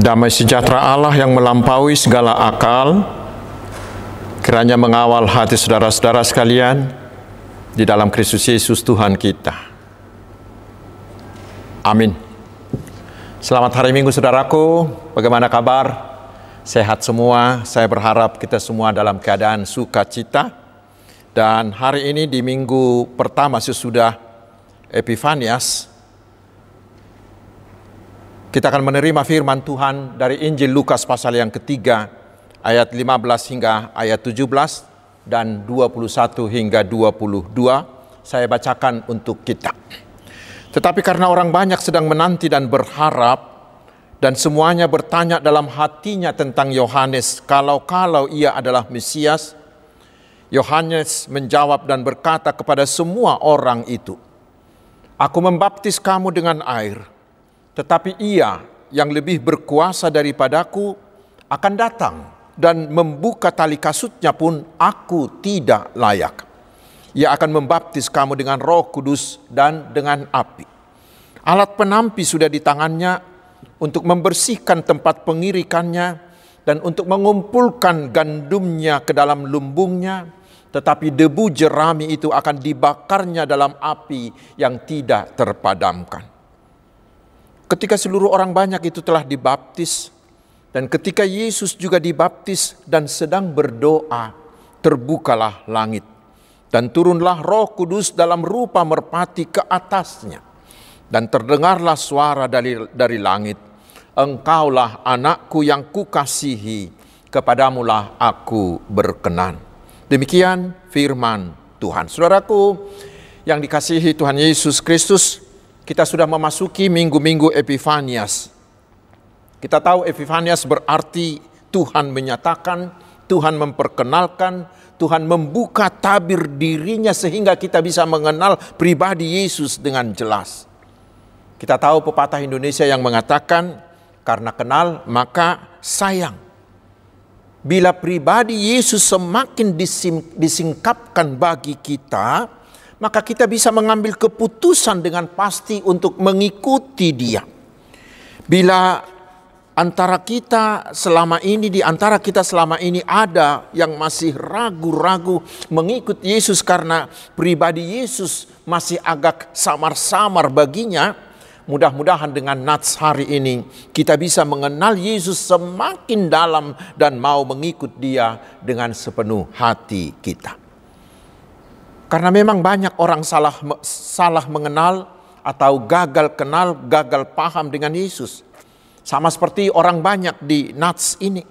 Damai sejahtera Allah yang melampaui segala akal, kiranya mengawal hati saudara-saudara sekalian di dalam Kristus Yesus Tuhan kita. Amin. Selamat hari Minggu saudaraku, bagaimana kabar? Sehat semua, saya berharap kita semua dalam keadaan sukacita. Dan hari ini di minggu pertama sesudah Epifanias, kita akan menerima firman Tuhan dari Injil Lukas pasal yang ketiga ayat 15 hingga ayat 17 dan 21 hingga 22 saya bacakan untuk kita. Tetapi karena orang banyak sedang menanti dan berharap dan semuanya bertanya dalam hatinya tentang Yohanes kalau-kalau ia adalah Mesias, Yohanes menjawab dan berkata kepada semua orang itu, Aku membaptis kamu dengan air, tetapi ia yang lebih berkuasa daripadaku akan datang dan membuka tali kasutnya pun aku tidak layak. Ia akan membaptis kamu dengan roh kudus dan dengan api. Alat penampi sudah di tangannya untuk membersihkan tempat pengirikannya dan untuk mengumpulkan gandumnya ke dalam lumbungnya, tetapi debu jerami itu akan dibakarnya dalam api yang tidak terpadamkan. Ketika seluruh orang banyak itu telah dibaptis, dan ketika Yesus juga dibaptis dan sedang berdoa, terbukalah langit, dan turunlah Roh Kudus dalam rupa merpati ke atasnya, dan terdengarlah suara dari dari langit, Engkaulah anakku yang kukasihi, kepadamulah aku berkenan. Demikian firman Tuhan. Saudaraku yang dikasihi Tuhan Yesus Kristus, kita sudah memasuki minggu-minggu Epifanias. Kita tahu Epifanias berarti Tuhan menyatakan, Tuhan memperkenalkan, Tuhan membuka tabir dirinya sehingga kita bisa mengenal pribadi Yesus dengan jelas. Kita tahu pepatah Indonesia yang mengatakan, karena kenal maka sayang. Bila pribadi Yesus semakin disingkapkan bagi kita, maka kita bisa mengambil keputusan dengan pasti untuk mengikuti Dia. Bila antara kita selama ini, di antara kita selama ini ada yang masih ragu-ragu mengikut Yesus karena pribadi Yesus masih agak samar-samar baginya, mudah-mudahan dengan nats hari ini kita bisa mengenal Yesus semakin dalam dan mau mengikut Dia dengan sepenuh hati kita. Karena memang banyak orang salah salah mengenal atau gagal kenal, gagal paham dengan Yesus. Sama seperti orang banyak di Nats ini.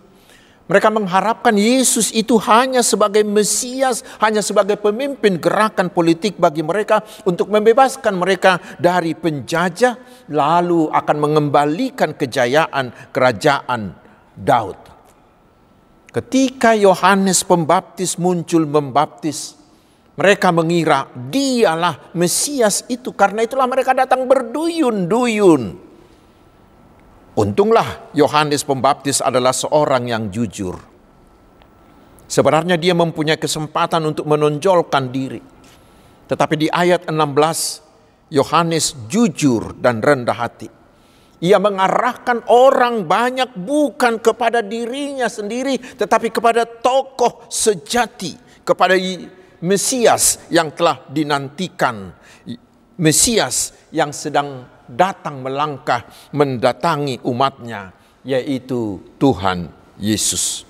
Mereka mengharapkan Yesus itu hanya sebagai Mesias, hanya sebagai pemimpin gerakan politik bagi mereka untuk membebaskan mereka dari penjajah, lalu akan mengembalikan kejayaan kerajaan Daud. Ketika Yohanes Pembaptis muncul membaptis, mereka mengira dialah Mesias itu. Karena itulah mereka datang berduyun-duyun. Untunglah Yohanes Pembaptis adalah seorang yang jujur. Sebenarnya dia mempunyai kesempatan untuk menonjolkan diri. Tetapi di ayat 16 Yohanes jujur dan rendah hati. Ia mengarahkan orang banyak bukan kepada dirinya sendiri tetapi kepada tokoh sejati, kepada Mesias yang telah dinantikan, Mesias yang sedang datang melangkah mendatangi umatnya, yaitu Tuhan Yesus.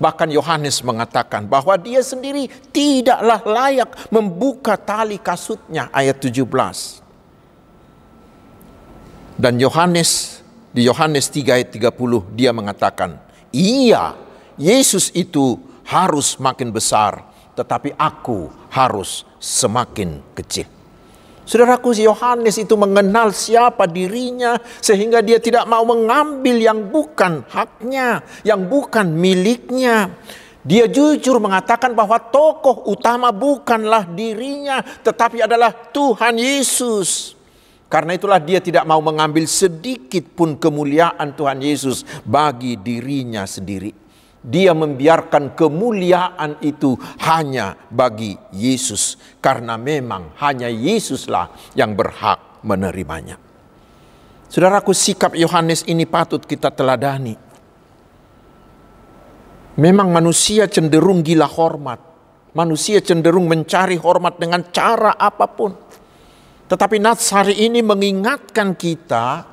Bahkan Yohanes mengatakan bahwa dia sendiri tidaklah layak membuka tali kasutnya ayat 17. Dan Yohanes di Yohanes 3 ayat 30 dia mengatakan, "Iya, Yesus itu harus makin besar tetapi aku harus semakin kecil. Saudaraku Yohanes itu mengenal siapa dirinya sehingga dia tidak mau mengambil yang bukan haknya, yang bukan miliknya. Dia jujur mengatakan bahwa tokoh utama bukanlah dirinya tetapi adalah Tuhan Yesus. Karena itulah dia tidak mau mengambil sedikit pun kemuliaan Tuhan Yesus bagi dirinya sendiri dia membiarkan kemuliaan itu hanya bagi Yesus karena memang hanya Yesuslah yang berhak menerimanya. Saudaraku, sikap Yohanes ini patut kita teladani. Memang manusia cenderung gila hormat. Manusia cenderung mencari hormat dengan cara apa pun. Tetapi Nats hari ini mengingatkan kita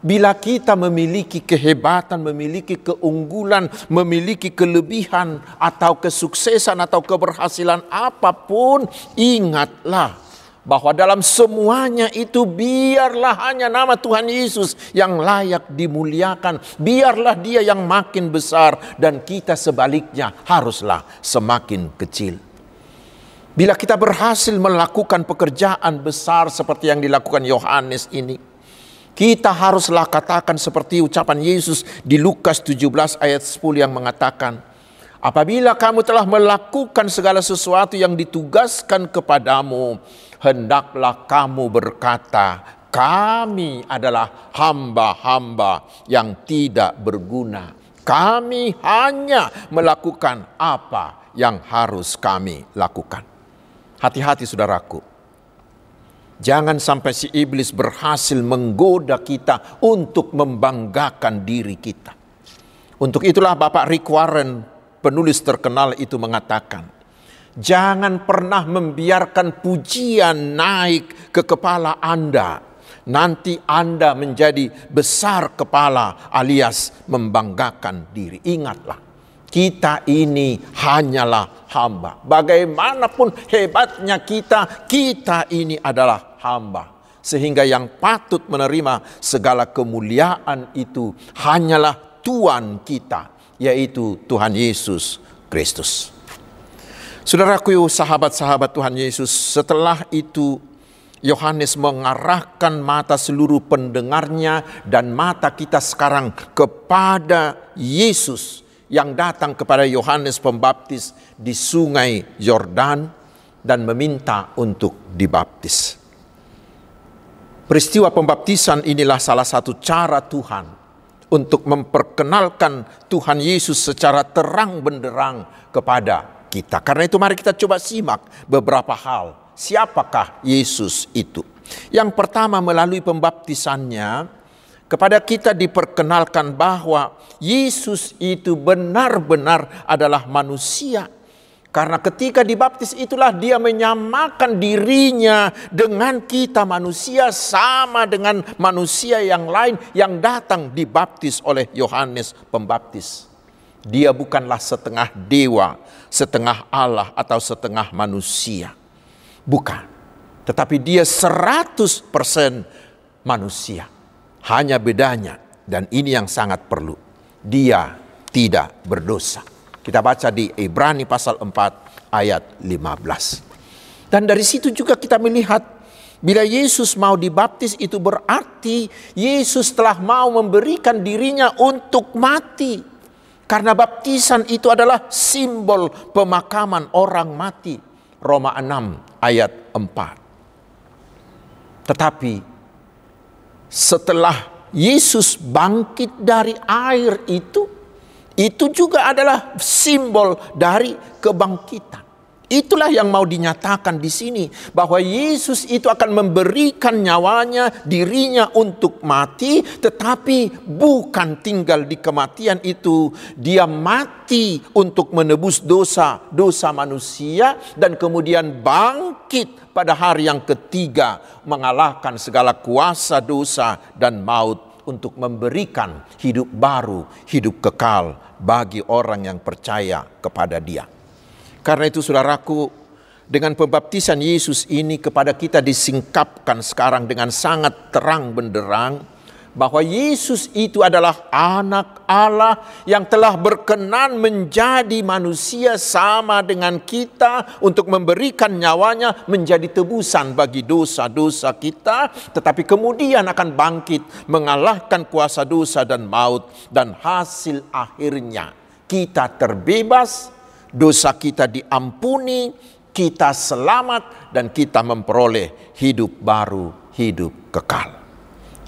Bila kita memiliki kehebatan, memiliki keunggulan, memiliki kelebihan atau kesuksesan atau keberhasilan apa pun, ingatlah bahwa dalam semuanya itu biarlah hanya nama Tuhan Yesus yang layak dimuliakan. Biarlah dia yang makin besar dan kita sebaliknya haruslah semakin kecil. Bila kita berhasil melakukan pekerjaan besar seperti yang dilakukan Yohanes ini, kita haruslah katakan seperti ucapan Yesus di Lukas 17 ayat 10 yang mengatakan, Apabila kamu telah melakukan segala sesuatu yang ditugaskan kepadamu, hendaklah kamu berkata, kami adalah hamba-hamba yang tidak berguna. Kami hanya melakukan apa yang harus kami lakukan. Hati-hati saudaraku. Jangan sampai si iblis berhasil menggoda kita untuk membanggakan diri kita. Untuk itulah Bapak Rick Warren, penulis terkenal itu mengatakan, jangan pernah membiarkan pujian naik ke kepala Anda. Nanti Anda menjadi besar kepala alias membanggakan diri. Ingatlah, kita ini hanyalah hamba. Bagaimanapun hebatnya kita, kita ini adalah hamba. Sehingga yang patut menerima segala kemuliaan itu hanyalah Tuhan kita, yaitu Tuhan Yesus Kristus. Saudaraku, sahabat-sahabat Tuhan Yesus, setelah itu Yohanes mengarahkan mata seluruh pendengarnya dan mata kita sekarang kepada Yesus yang datang kepada Yohanes Pembaptis di sungai Yordan dan meminta untuk dibaptis. Peristiwa pembaptisan inilah salah satu cara Tuhan untuk memperkenalkan Tuhan Yesus secara terang benderang kepada kita. Karena itu mari kita coba simak beberapa hal. Siapakah Yesus itu? Yang pertama melalui pembaptisannya, kepada kita diperkenalkan bahwa Yesus itu benar-benar adalah manusia. Karena ketika dibaptis itulah dia menyamakan dirinya dengan kita manusia sama dengan manusia yang lain yang datang dibaptis oleh Yohanes Pembaptis. Dia bukanlah setengah dewa, setengah Allah atau setengah manusia. Bukan. Tetapi dia 100% manusia hanya bedanya, dan ini yang sangat perlu, dia tidak berdosa. Kita baca di Ibrani pasal 4 ayat 15. Dan dari situ juga kita melihat bila Yesus mau dibaptis itu berarti Yesus telah mau memberikan dirinya untuk mati. Karena baptisan itu adalah simbol pemakaman orang mati. Roma 6 ayat 4. Tetapi setelah Yesus bangkit dari air itu, itu juga adalah simbol dari kebangkitan. Itulah yang mau dinyatakan di sini bahwa Yesus itu akan memberikan nyawanya, dirinya untuk mati, tetapi bukan tinggal di kematian itu. Dia mati untuk menebus dosa-dosa manusia dan kemudian bangkit pada hari yang ketiga mengalahkan segala kuasa dosa dan maut untuk memberikan hidup baru, hidup kekal bagi orang yang percaya kepada Dia. Karena itu saudaraku, dengan pembaptisan Yesus ini kepada kita disingkapkan sekarang dengan sangat terang benderang bahwa Yesus itu adalah anak Allah yang telah berkenan menjadi manusia sama dengan kita untuk memberikan nyawanya menjadi tebusan bagi dosa-dosa kita tetapi kemudian akan bangkit mengalahkan kuasa dosa dan maut dan hasil akhirnya kita terbebas dosa kita diampuni, kita selamat dan kita memperoleh hidup baru, hidup kekal.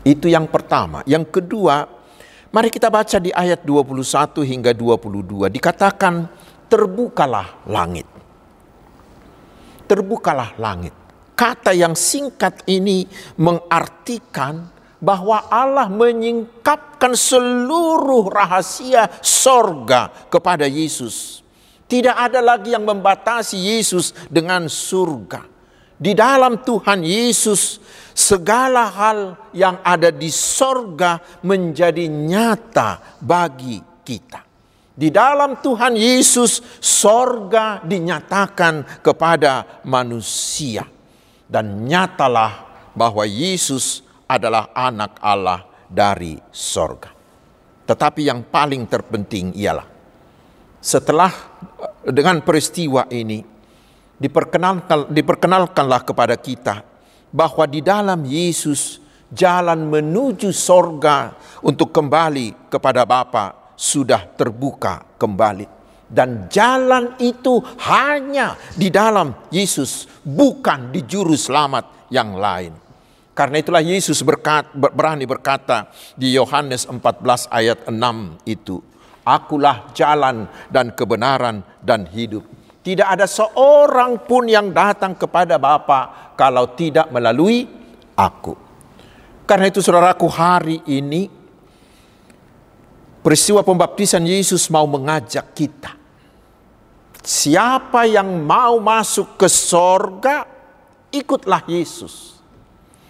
Itu yang pertama. Yang kedua, mari kita baca di ayat 21 hingga 22 dikatakan terbukalah langit. Terbukalah langit. Kata yang singkat ini mengartikan bahwa Allah menyingkapkan seluruh rahasia sorga kepada Yesus. Tidak ada lagi yang membatasi Yesus dengan surga. Di dalam Tuhan Yesus, segala hal yang ada di sorga menjadi nyata bagi kita. Di dalam Tuhan Yesus, sorga dinyatakan kepada manusia. Dan nyatalah bahwa Yesus adalah anak Allah dari sorga. Tetapi yang paling terpenting ialah setelah eh, dengan peristiwa ini diperkenalkan, diperkenalkanlah kepada kita bahwa di dalam Yesus jalan menuju sorga untuk kembali kepada Bapa sudah terbuka kembali. Dan jalan itu hanya di dalam Yesus, bukan di juru selamat yang lain. Karena itulah Yesus berkat, berani berkata di Yohanes 14 ayat 6 itu. Akulah jalan dan kebenaran dan hidup. Tidak ada seorang pun yang datang kepada Bapa kalau tidak melalui aku. Karena itu saudaraku hari ini peristiwa pembaptisan Yesus mau mengajak kita. Siapa yang mau masuk ke sorga, ikutlah Yesus.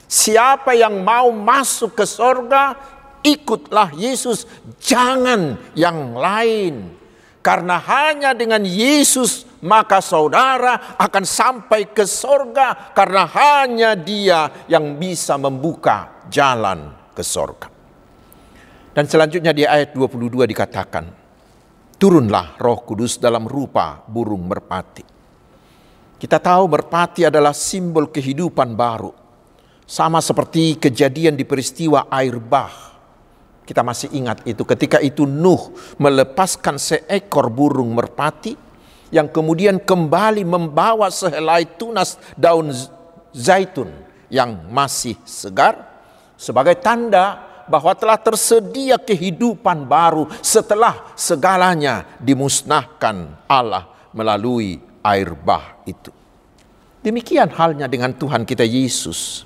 Siapa yang mau masuk ke sorga, ikutlah Yesus, jangan yang lain. Karena hanya dengan Yesus maka saudara akan sampai ke sorga karena hanya dia yang bisa membuka jalan ke sorga. Dan selanjutnya di ayat 22 dikatakan, Turunlah roh kudus dalam rupa burung merpati. Kita tahu merpati adalah simbol kehidupan baru. Sama seperti kejadian di peristiwa air bah. Kita masih ingat itu ketika itu Nuh melepaskan seekor burung merpati yang kemudian kembali membawa sehelai tunas daun zaitun yang masih segar sebagai tanda bahwa telah tersedia kehidupan baru setelah segalanya dimusnahkan Allah melalui air bah itu. Demikian halnya dengan Tuhan kita Yesus.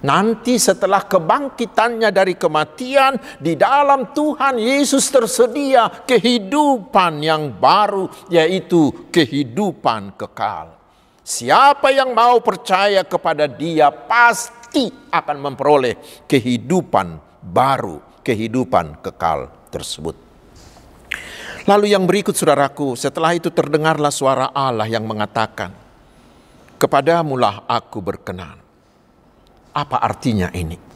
Nanti setelah kebangkitannya dari kematian, di dalam Tuhan Yesus tersedia kehidupan yang baru, yaitu kehidupan kekal. Siapa yang mau percaya kepada Dia pasti akan memperoleh kehidupan baru, kehidupan kekal tersebut. Lalu yang berikut saudaraku, setelah itu terdengarlah suara Allah yang mengatakan, Kepadamulah aku berkenan apa artinya ini?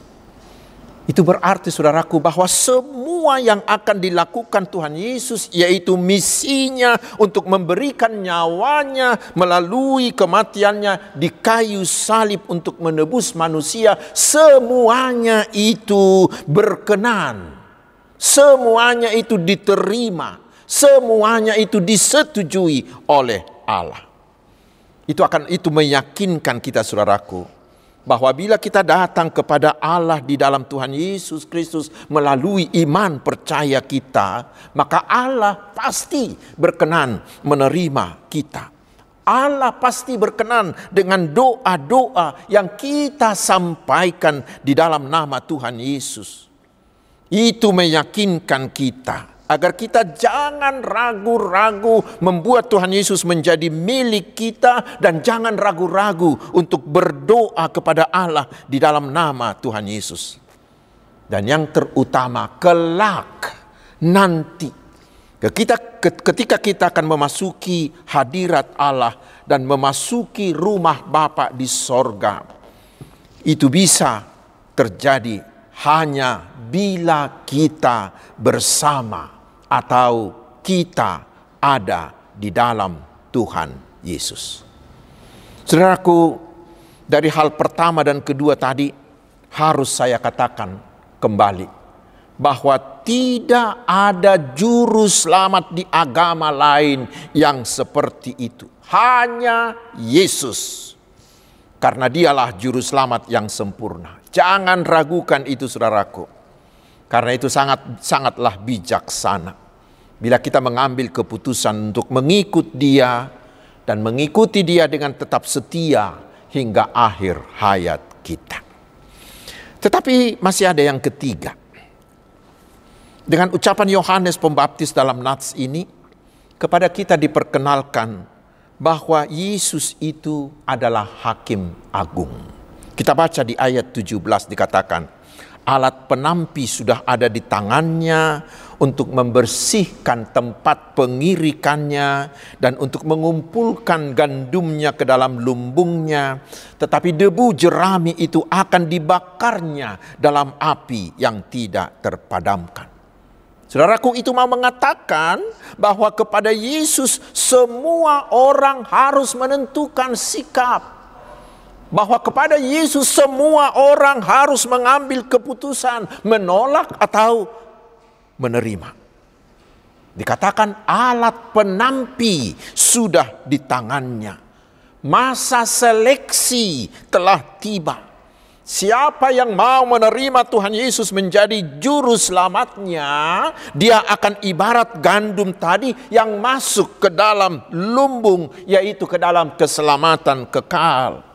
Itu berarti saudaraku bahwa semua yang akan dilakukan Tuhan Yesus yaitu misinya untuk memberikan nyawanya melalui kematiannya di kayu salib untuk menebus manusia semuanya itu berkenan. Semuanya itu diterima, semuanya itu disetujui oleh Allah. Itu akan itu meyakinkan kita saudaraku bahwa bila kita datang kepada Allah di dalam Tuhan Yesus Kristus melalui iman percaya kita, maka Allah pasti berkenan menerima kita. Allah pasti berkenan dengan doa-doa yang kita sampaikan di dalam nama Tuhan Yesus. Itu meyakinkan kita agar kita jangan ragu-ragu membuat Tuhan Yesus menjadi milik kita dan jangan ragu-ragu untuk berdoa kepada Allah di dalam nama Tuhan Yesus. Dan yang terutama kelak nanti ketika ketika kita akan memasuki hadirat Allah dan memasuki rumah Bapa di sorga itu bisa terjadi hanya bila kita bersama atau kita ada di dalam Tuhan Yesus. Saudaraku, dari hal pertama dan kedua tadi harus saya katakan kembali bahwa tidak ada juru selamat di agama lain yang seperti itu. Hanya Yesus. Karena dialah juru selamat yang sempurna. Jangan ragukan itu saudaraku. Karena itu sangat sangatlah bijaksana. Bila kita mengambil keputusan untuk mengikut dia dan mengikuti dia dengan tetap setia hingga akhir hayat kita. Tetapi masih ada yang ketiga. Dengan ucapan Yohanes Pembaptis dalam nats ini, kepada kita diperkenalkan bahwa Yesus itu adalah hakim agung. Kita baca di ayat 17 dikatakan, alat penampi sudah ada di tangannya untuk membersihkan tempat pengirikannya dan untuk mengumpulkan gandumnya ke dalam lumbungnya. Tetapi debu jerami itu akan dibakarnya dalam api yang tidak terpadamkan. Saudaraku itu mau mengatakan bahwa kepada Yesus semua orang harus menentukan sikap bahwa kepada Yesus semua orang harus mengambil keputusan menolak atau menerima. Dikatakan alat penampi sudah di tangannya. Masa seleksi telah tiba. Siapa yang mau menerima Tuhan Yesus menjadi juru selamatnya, dia akan ibarat gandum tadi yang masuk ke dalam lumbung, yaitu ke dalam keselamatan kekal.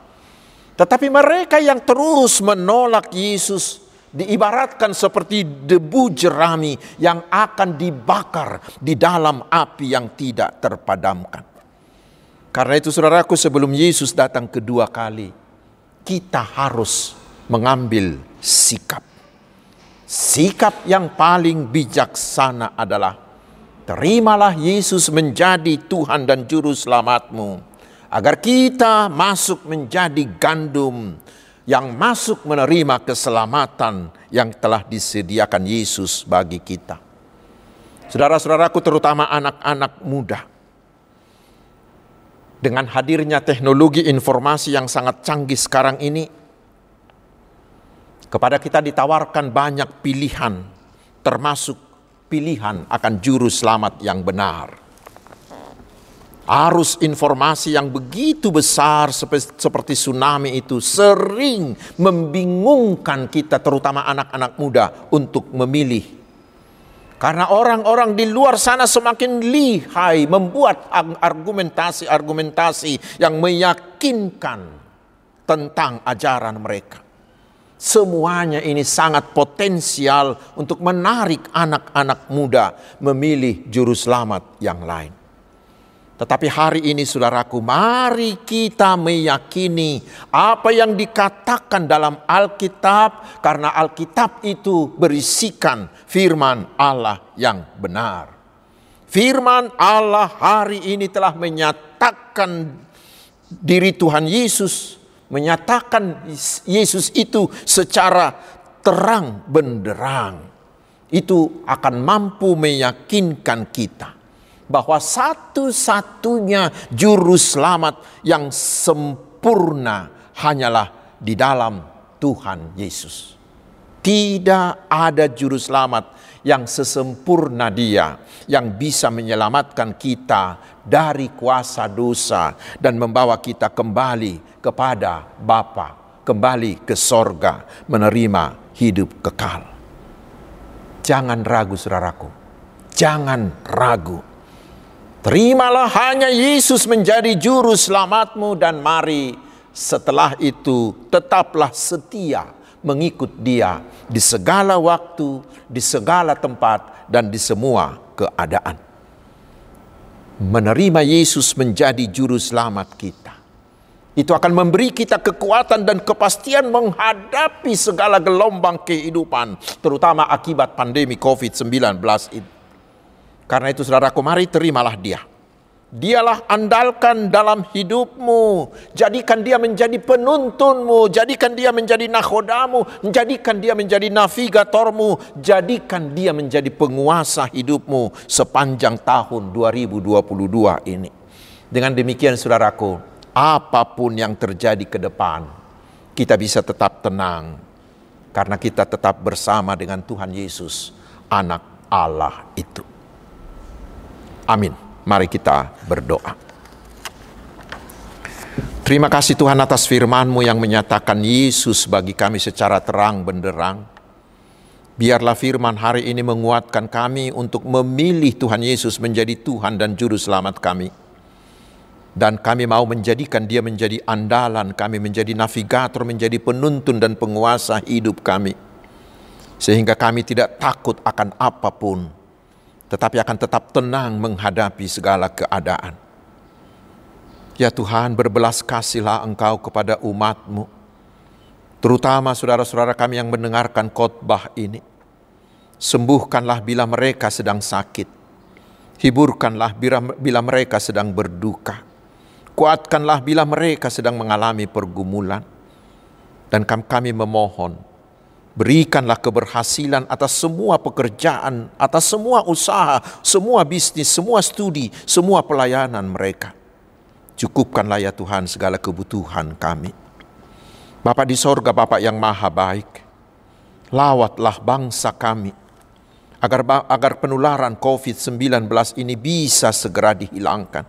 Tetapi mereka yang terus menolak Yesus diibaratkan seperti debu jerami yang akan dibakar di dalam api yang tidak terpadamkan. Karena itu saudaraku sebelum Yesus datang kedua kali, kita harus mengambil sikap. Sikap yang paling bijaksana adalah terimalah Yesus menjadi Tuhan dan Juru Selamatmu agar kita masuk menjadi gandum yang masuk menerima keselamatan yang telah disediakan Yesus bagi kita. Saudara-saudaraku terutama anak-anak muda. Dengan hadirnya teknologi informasi yang sangat canggih sekarang ini, kepada kita ditawarkan banyak pilihan, termasuk pilihan akan juru selamat yang benar arus informasi yang begitu besar seperti tsunami itu sering membingungkan kita terutama anak-anak muda untuk memilih. Karena orang-orang di luar sana semakin lihai membuat argumentasi-argumentasi yang meyakinkan tentang ajaran mereka. Semuanya ini sangat potensial untuk menarik anak-anak muda memilih juru selamat yang lain. Tetapi hari ini saudaraku, mari kita meyakini apa yang dikatakan dalam Alkitab karena Alkitab itu berisikan firman Allah yang benar. Firman Allah hari ini telah menyatakan diri Tuhan Yesus, menyatakan Yesus itu secara terang benderang. Itu akan mampu meyakinkan kita bahwa satu-satunya juru selamat yang sempurna hanyalah di dalam Tuhan Yesus. Tidak ada juru selamat yang sesempurna Dia yang bisa menyelamatkan kita dari kuasa dosa dan membawa kita kembali kepada Bapa, kembali ke sorga, menerima hidup kekal. Jangan ragu, saudaraku. Jangan ragu Terimalah hanya Yesus menjadi juru selamatmu dan mari setelah itu tetaplah setia mengikut dia di segala waktu, di segala tempat dan di semua keadaan. Menerima Yesus menjadi juru selamat kita. Itu akan memberi kita kekuatan dan kepastian menghadapi segala gelombang kehidupan, terutama akibat pandemi COVID-19 itu. Karena itu saudaraku mari terimalah dia. Dialah andalkan dalam hidupmu. Jadikan dia menjadi penuntunmu. Jadikan dia menjadi nakodamu. Jadikan dia menjadi navigatormu. Jadikan dia menjadi penguasa hidupmu sepanjang tahun 2022 ini. Dengan demikian saudaraku, apa pun yang terjadi ke depan, kita bisa tetap tenang. Karena kita tetap bersama dengan Tuhan Yesus, anak Allah itu. Amin. Mari kita berdoa. Terima kasih Tuhan atas firman-Mu yang menyatakan Yesus bagi kami secara terang benderang. Biarlah firman hari ini menguatkan kami untuk memilih Tuhan Yesus menjadi Tuhan dan Juru Selamat kami. Dan kami mau menjadikan dia menjadi andalan kami, menjadi navigator, menjadi penuntun dan penguasa hidup kami. Sehingga kami tidak takut akan apa pun, tetapi akan tetap tenang menghadapi segala keadaan. Ya Tuhan, berbelas kasihlah Engkau kepada umatmu, terutama saudara-saudara kami yang mendengarkan khotbah ini. Sembuhkanlah bila mereka sedang sakit. Hiburkanlah bila, bila mereka sedang berduka. Kuatkanlah bila mereka sedang mengalami pergumulan. Dan kami memohon, berikanlah keberhasilan atas semua pekerjaan, atas semua usaha, semua bisnis, semua studi, semua pelayanan mereka Cukupkanlah ya Tuhan segala kebutuhan kami. Bapak di sorga, Bapak yang maha baik, lawatlah bangsa kami, agar, agar penularan COVID-19 ini bisa segera dihilangkan.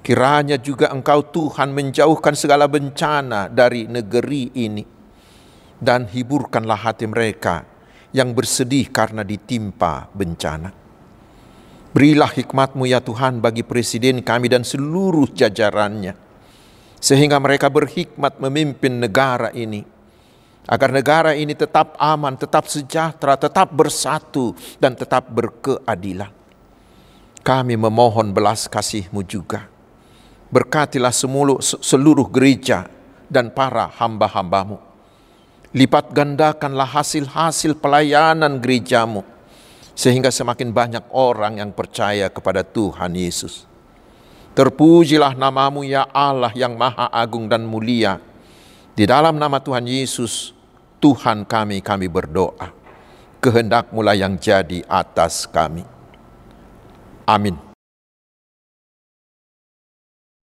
Kiranya juga engkau Tuhan menjauhkan segala bencana dari negeri ini, dan hiburkanlah hati mereka yang bersedih karena ditimpa bencana. Berilah hikmatmu ya Tuhan bagi presiden kami dan seluruh jajarannya. Sehingga mereka berhikmat memimpin negara ini. Agar negara ini tetap aman, tetap sejahtera, tetap bersatu, dan tetap berkeadilan. Kami memohon belas kasihmu juga. Berkatilah seluruh gereja dan para hamba-hambamu. Lipat gandakanlah hasil-hasil pelayanan gerejamu sehingga semakin banyak orang yang percaya kepada Tuhan Yesus. Terpujilah namamu ya Allah yang maha agung dan mulia. Di dalam nama Tuhan Yesus, Tuhan kami, kami berdoa. Kehendakmulah yang jadi atas kami. Amin.